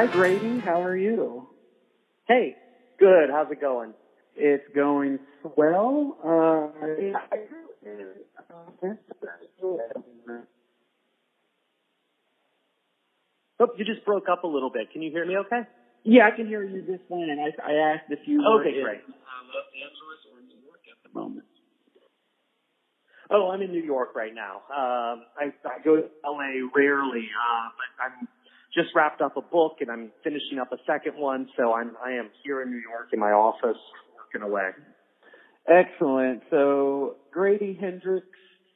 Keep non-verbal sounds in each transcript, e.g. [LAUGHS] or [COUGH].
Hi, Grady. How are you? Hey, good. How's it going? It's going swell. Uh, Oh, you just broke up a little bit. Can you hear me okay? yeah, I can hear you just fine. I, I asked if you were Okay, in great. uh, Los Angeles or New York at the moment. Oh, I'm in New York right now. Um, I, I go to LA rarely, uh, but I'm just wrapped up a book and I'm finishing up a second one, so I'm I am here in New York in my office working away. Excellent. So Grady Hendrix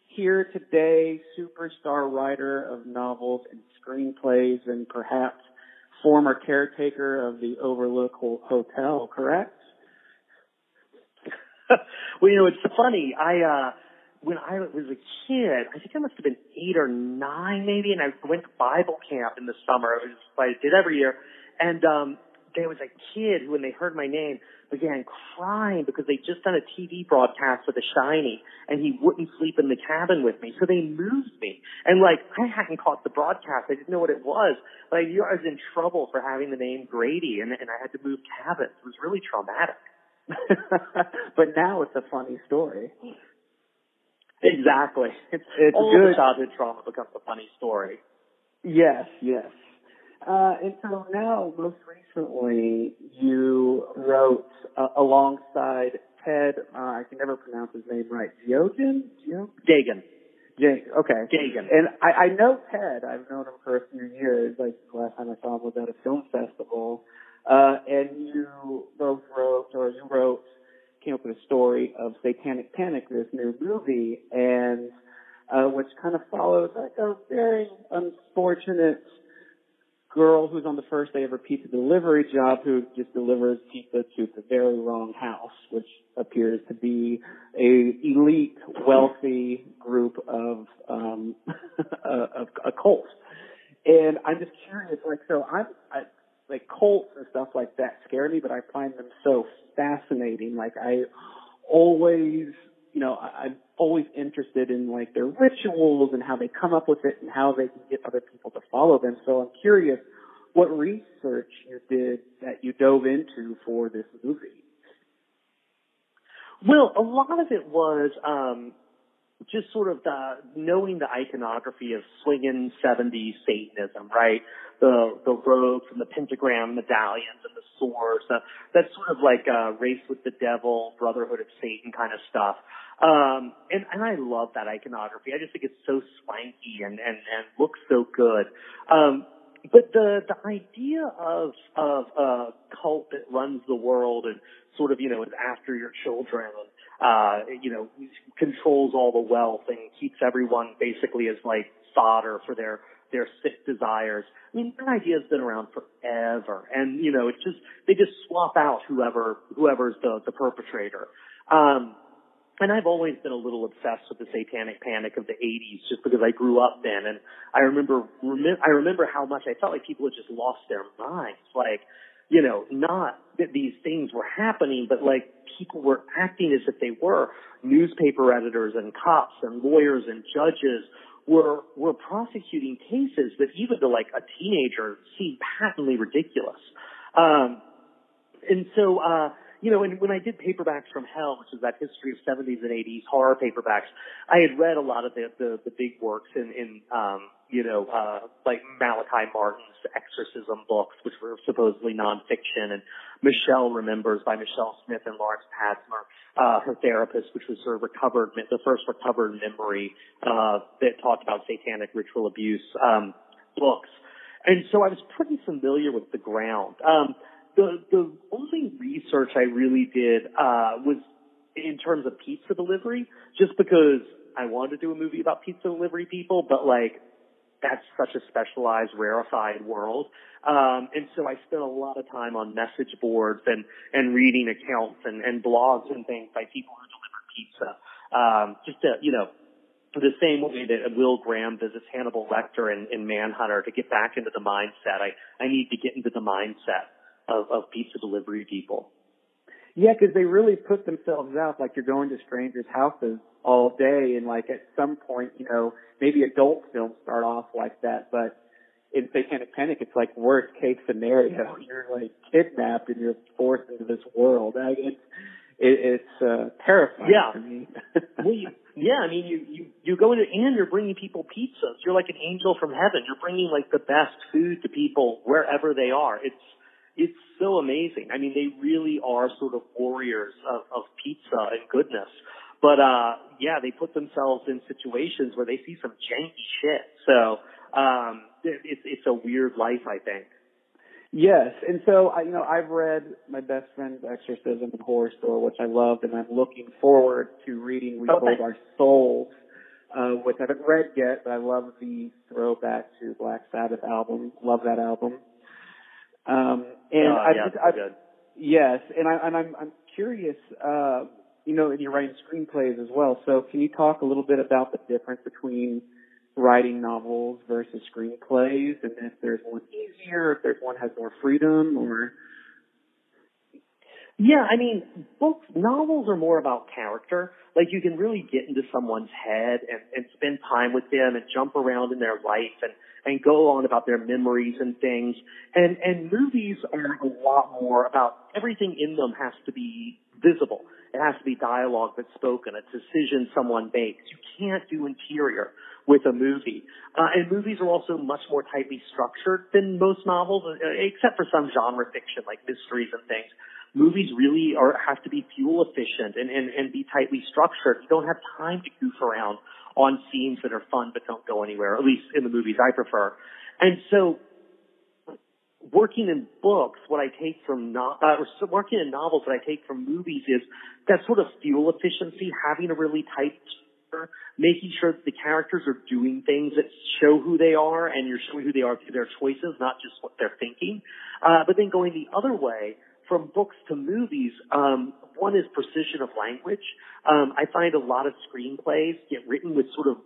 here today, superstar writer of novels and screenplays and perhaps former caretaker of the Overlook Hotel, correct? [LAUGHS] well, you know, it's funny. I uh when I was a kid, I think I must have been eight or nine maybe, and I went to Bible camp in the summer. It was what I did every year. And um there was a kid who when they heard my name began crying because they'd just done a TV broadcast for The Shining and he wouldn't sleep in the cabin with me. So they moved me. And like I hadn't caught the broadcast. I didn't know what it was. But I knew I was in trouble for having the name Grady and, and I had to move cabins. It was really traumatic. [LAUGHS] but now it's a funny story. Exactly. It's, It's all good. the childhood trauma becomes a funny story. Yes, yes. Uh, and so now, most recently, you wrote uh, alongside Ted. Uh, I can never pronounce his name right. Geogin. Geo. Gagan. Okay. Gagan. And I, I know Ted. I've known him for a few years. Like the last time I saw him was at a film festival. Uh, and you both wrote, or you wrote, came up with a story of Satanic Panic, this new movie, and uh, which kind of follows like a very unfortunate girl who's on the first day of her pizza delivery job who just delivers pizza to the very wrong house, which appears to be a elite, wealthy group of um [LAUGHS] of a cult. And I'm just curious, like, so I'm I, like cults and stuff like that scare me, but I find them so fascinating. Like, I always, you know, I, I'm always interested in like their rituals and how they come up with it and how they can get other people to follow them. So I'm curious what research you did that you dove into for this movie. Well, a lot of it was um, just sort of the knowing the iconography of swinging 70s Satanism, right? The the robes and the pentagram medallions and the swords, uh, sort of like uh, race with the devil, brotherhood of Satan kind of stuff. Um, and and I love that iconography. I just think it's so swanky and and and looks so good. Um, but the the idea of of a cult that runs the world and sort of you know is after your children and uh you know controls all the wealth and keeps everyone basically as like fodder for their their sick desires. I mean, that idea's been around forever, and you know, it's just they just swap out whoever whoever's the the perpetrator. Um, and I've always been a little obsessed with the satanic panic of the 80s just because I grew up then and I remember rem- I remember how much I felt like people had just lost their minds like you know not that these things were happening but like people were acting as if they were newspaper editors and cops and lawyers and judges were were prosecuting cases that even to like a teenager seemed patently ridiculous. Um and so uh you know, and when I did Paperbacks from Hell, which is that history of 70s and 80s horror paperbacks, I had read a lot of the, the, the big works in, in, um, you know, uh, like Malachi Martin's exorcism books, which were supposedly nonfiction, and Michelle Remembers by Michelle Smith and Lawrence Pazder, uh, her therapist, which was her recovered, the first recovered memory, uh, that talked about satanic ritual abuse, um, books. And so I was pretty familiar with the ground. Um, the the only research I really did uh, was in terms of pizza delivery, just because I wanted to do a movie about pizza delivery people, but like that's such a specialized, rarefied world. Um, and so I spent a lot of time on message boards and and reading accounts and, and blogs and things by people who deliver pizza, um, just to you know. The same way that Will Graham visits Hannibal Lecter in, in Manhunter to get back into the mindset, I, I need to get into the mindset of, of pizza delivery people. Yeah, because they really put themselves out like you're going to strangers' houses all day, and like at some point, you know, maybe adult films start off like that, but in Satanic Panic, it's like worst case scenario. [LAUGHS] You're like kidnapped and you're forced into this world. I, it's it, it's uh, terrifying yeah. to me. [LAUGHS] well, you, yeah, I mean, you you you go into and you're bringing people pizzas. You're like an angel from heaven. You're bringing like the best food to people wherever they are. It's it's so amazing. I mean, they really are sort of warriors of, of pizza and goodness. But uh yeah, they put themselves in situations where they see some janky shit. So um it's it's a weird life, I think. Yes, and so I, you know, I've read my best friend's Exorcism and Horrorstör, which I loved, and I'm looking forward to reading We okay. Our Souls, uh, which I haven't read yet, but I love the throwback to Black Sabbath album. Love that album. Um, and uh, I yeah, just, I, good. yes, and I and I'm I'm curious. Uh, you know, and you're writing screenplays as well. So can you talk a little bit about the difference between writing novels versus screenplays, and if there's one easier, if there's one has more freedom, or yeah, I mean, books, novels are more about character. Like you can really get into someone's head and, and spend time with them and jump around in their life and, and go on about their memories and things. And, and movies are a lot more about everything in them has to be visible. It has to be dialogue that's spoken, a decision someone makes. You can't do interior with a movie. Uh, and movies are also much more tightly structured than most novels, uh, except for some genre fiction like mysteries and things. Movies really are have to be fuel efficient and, and, and be tightly structured. You don't have time to goof around on scenes that are fun but don't go anywhere, at least in the movies I prefer. And so working in books, what I take from no, uh, or working in novels, what I take from movies is that sort of fuel efficiency, having a really tight making sure that the characters are doing things that show who they are and you're showing who they are through their choices, not just what they're thinking. Uh, but then going the other way, from books to movies, um, one is precision of language. Um, I find a lot of screenplays get written with sort of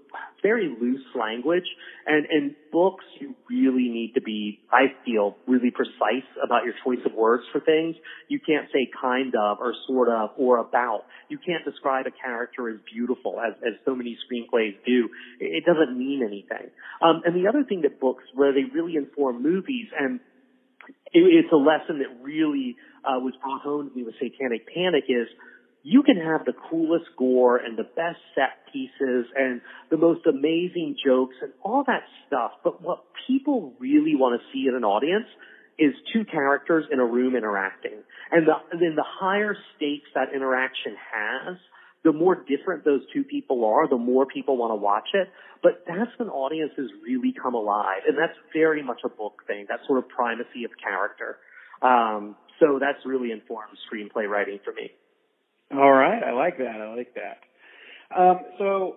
very loose language, and in books you really need to be, I feel, really precise about your choice of words for things. You can't say kind of or sort of or about. You can't describe a character as beautiful as as so many screenplays do. It doesn't mean anything. Um, and the other thing that books, where they really inform movies, and it, it's a lesson that really uh, was brought home to me with Satanic Panic is you can have the coolest gore and the best set pieces and the most amazing jokes and all that stuff, but what people really want to see in an audience is two characters in a room interacting. And the, then the higher stakes that interaction has, the more different those two people are, the more people want to watch it. But that's when audiences really come alive. And that's very much a book thing, that sort of primacy of character. Um, so that's really informed screenplay writing for me. All right, I like that. I like that. Um, so,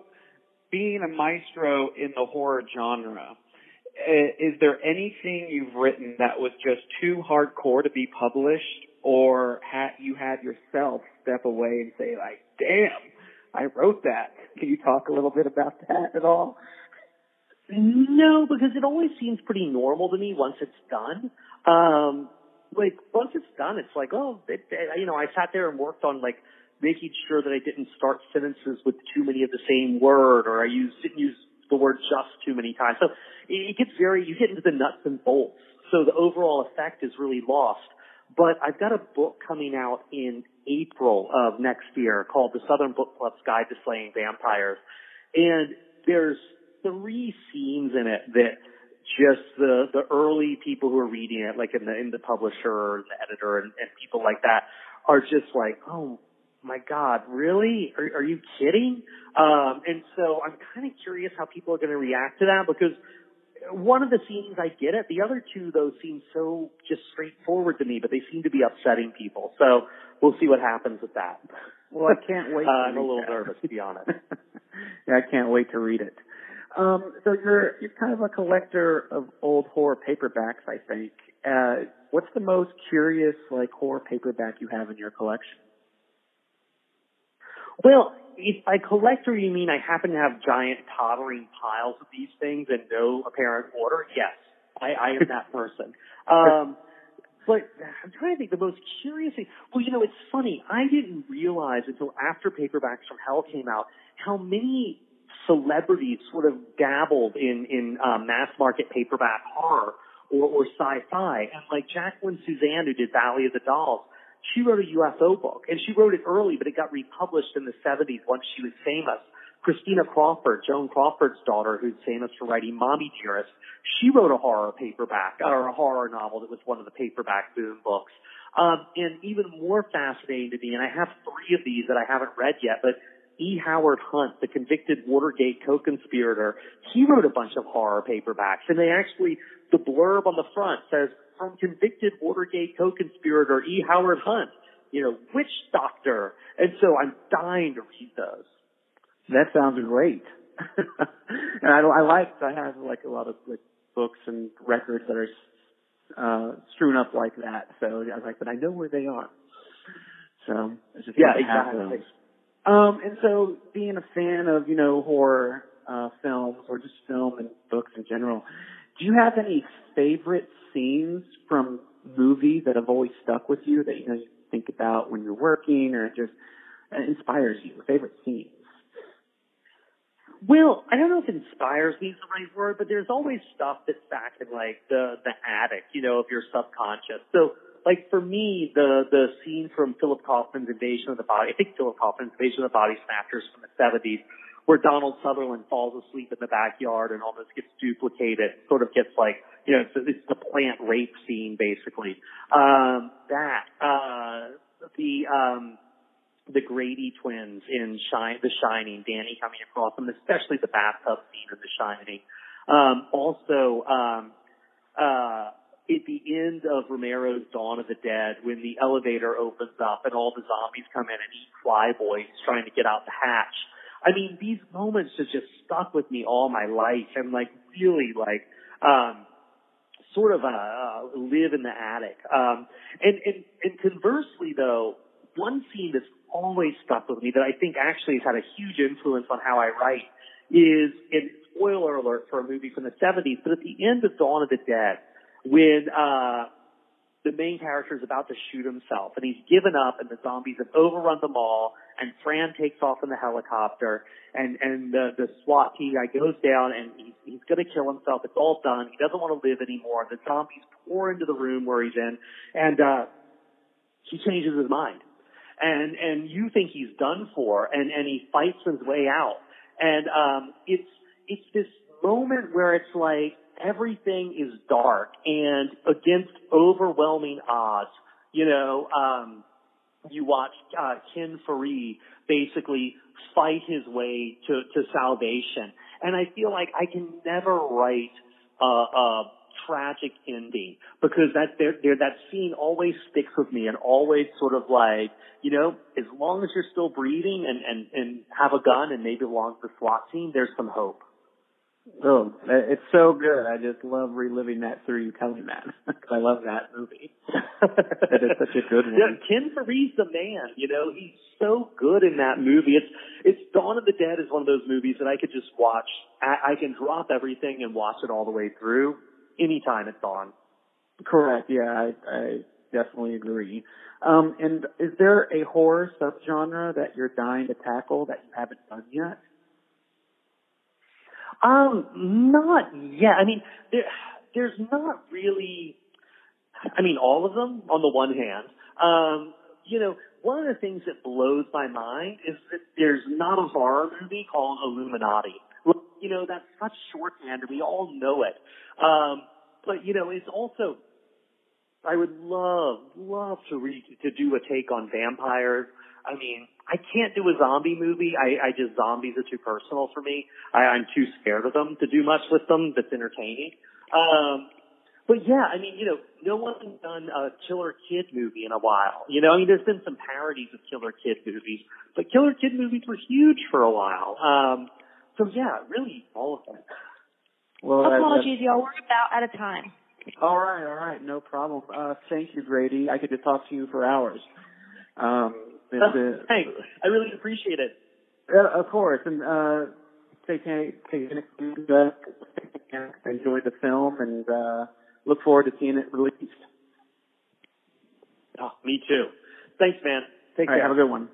being a maestro in the horror genre, is there anything you've written that was just too hardcore to be published, or had you had yourself step away and say like, "Damn, I wrote that"? Can you talk a little bit about that at all? No, because it always seems pretty normal to me once it's done. Um, like once it's done, it's like, oh, it, it, you know, I sat there and worked on like making sure that I didn't start sentences with too many of the same word, or I used didn't use the word just too many times. So it, it gets very you get into the nuts and bolts. So the overall effect is really lost. But I've got a book coming out in April of next year called The Southern Book Club's Guide to Slaying Vampires. And there's three scenes in it that just the the early people who are reading it, like in the in the publisher and the editor and, and people like that, are just like, oh my god, really? Are, are you kidding? Um, and so I'm kind of curious how people are going to react to that because one of the scenes I get it. The other two though seem so just straightforward to me, but they seem to be upsetting people. So we'll see what happens with that. Well, I can't wait. [LAUGHS] uh, I'm a little that. nervous to be honest. [LAUGHS] yeah, I can't wait to read it. Um, so you're you're kind of a collector of old horror paperbacks, I think. Uh, what's the most curious like horror paperback you have in your collection? Well, if by collector you mean I happen to have giant tottering piles of these things in no apparent order, yes, I, I am that person. [LAUGHS] Um, but I'm trying to think the most curious thing. Well, you know, it's funny. I didn't realize until after Paperbacks from Hell came out how many celebrities sort of dabbled in in uh, mass market paperback horror or, or sci-fi. And like Jacqueline Susann, who did Valley of the Dolls, she wrote a UFO book, and she wrote it early, but it got republished in the 70s once she was famous. Christina Crawford, Joan Crawford's daughter, who's famous for writing Mommy Dearest, she wrote a horror paperback, or a horror novel that was one of the paperback boom books. Um, and even more fascinating to me, and I have three of these that I haven't read yet, but E. Howard Hunt, the convicted Watergate co-conspirator, he wrote a bunch of horror paperbacks, and they actually, the blurb on the front says, from convicted Watergate co-conspirator E. Howard Hunt, you know, witch doctor. And so I'm dying to read those. That sounds great. [LAUGHS] and I, I like, I have like a lot of like books and records that are uh, strewn up like that. So I was like, but I know where they are. So it's just yeah, exactly. Um, and so being a fan of, you know, horror, uh, films or just film and books in general, do you have any favorite scenes from movies that have always stuck with you that, you know, you think about when you're working or just inspires you? Favorite scenes? Well, I don't know if inspires me is the right word, but there's always stuff that's back in like the the attic, you know, of your subconscious. So like for me, the the scene from Philip Kaufman's Invasion of the Body, I think Philip Kaufman's Invasion of the Body Snatchers from the 70s, where Donald Sutherland falls asleep in the backyard and almost gets duplicated, sort of gets like, you know, it's, it's the plant rape scene basically. Um, that, uh, the, um, the Grady twins in Shine, The Shining, Danny coming across them, especially the bathtub scene in The Shining. Um, also, um, uh, at the end of Romero's Dawn of the Dead, when the elevator opens up and all the zombies come in and eat flyboys trying to get out the hatch. I mean, these moments have just stuck with me all my life and like really like, um, sort of, uh, uh, live in the attic. Um, and, and, and conversely though, one scene that's always stuck with me that I think actually has had a huge influence on how I write is, and spoiler alert for a movie from the 70s, but at the end of Dawn of the Dead, when uh, the main character is about to shoot himself and he's given up and the zombies have overrun the mall and Fran takes off in the helicopter and and the the SWAT team guy goes down and he's he's gonna kill himself. It's all done. He doesn't want to live anymore. The zombies pour into the room where he's in and uh he changes his mind. And and you think he's done for and and he fights his way out. And um it's it's this moment where it's like everything is dark and against overwhelming odds, you know, um, you watch uh, Ken Foree basically fight his way to, to salvation. And I feel like I can never write a, a tragic ending because that there, that scene always sticks with me and always sort of like, you know, as long as you're still breathing and, and, and have a gun and maybe belong to the SWAT team, there's some hope. Oh, it's so good. I just love reliving that through you telling that. [LAUGHS] I love that movie. [LAUGHS] it is such a good one. Yeah, Ken Foree's the man. You know, he's so good in that movie. It's it's Dawn of the Dead is one of those movies that I could just watch. I, I can drop everything and watch it all the way through anytime it's on. Correct. Yeah, I, I definitely agree. Um, and is there a horror subgenre that you're dying to tackle that you haven't done yet? Um, not yet. I mean, there, there's not really. I mean, all of them on the one hand. Um, you know, one of the things that blows my mind is that there's not a horror movie called Illuminati. You know, that's such shorthand, and we all know it. Um, but you know, it's also. I would love, love to read to do a take on vampires. I mean, I can't do a zombie movie. I, I just zombies are too personal for me. I, I'm too scared of them to do much with them that's entertaining. Um, but yeah, I mean, you know, no one's done a Killer Kid movie in a while. You know, I mean, there's been some parodies of Killer Kid movies, but Killer Kid movies were huge for a while. Um, so yeah, really all of them. Well, apologies, y'all. We're about out of time. All right, all right, no problem. Uh, thank you, Grady. I could just talk to you for hours. Um, uh, thanks. I really appreciate it. Uh, of course, and uh, take take uh, enjoy the film and uh, look forward to seeing it released. Oh, me too. Thanks, man. Take All care. Right, have a good one.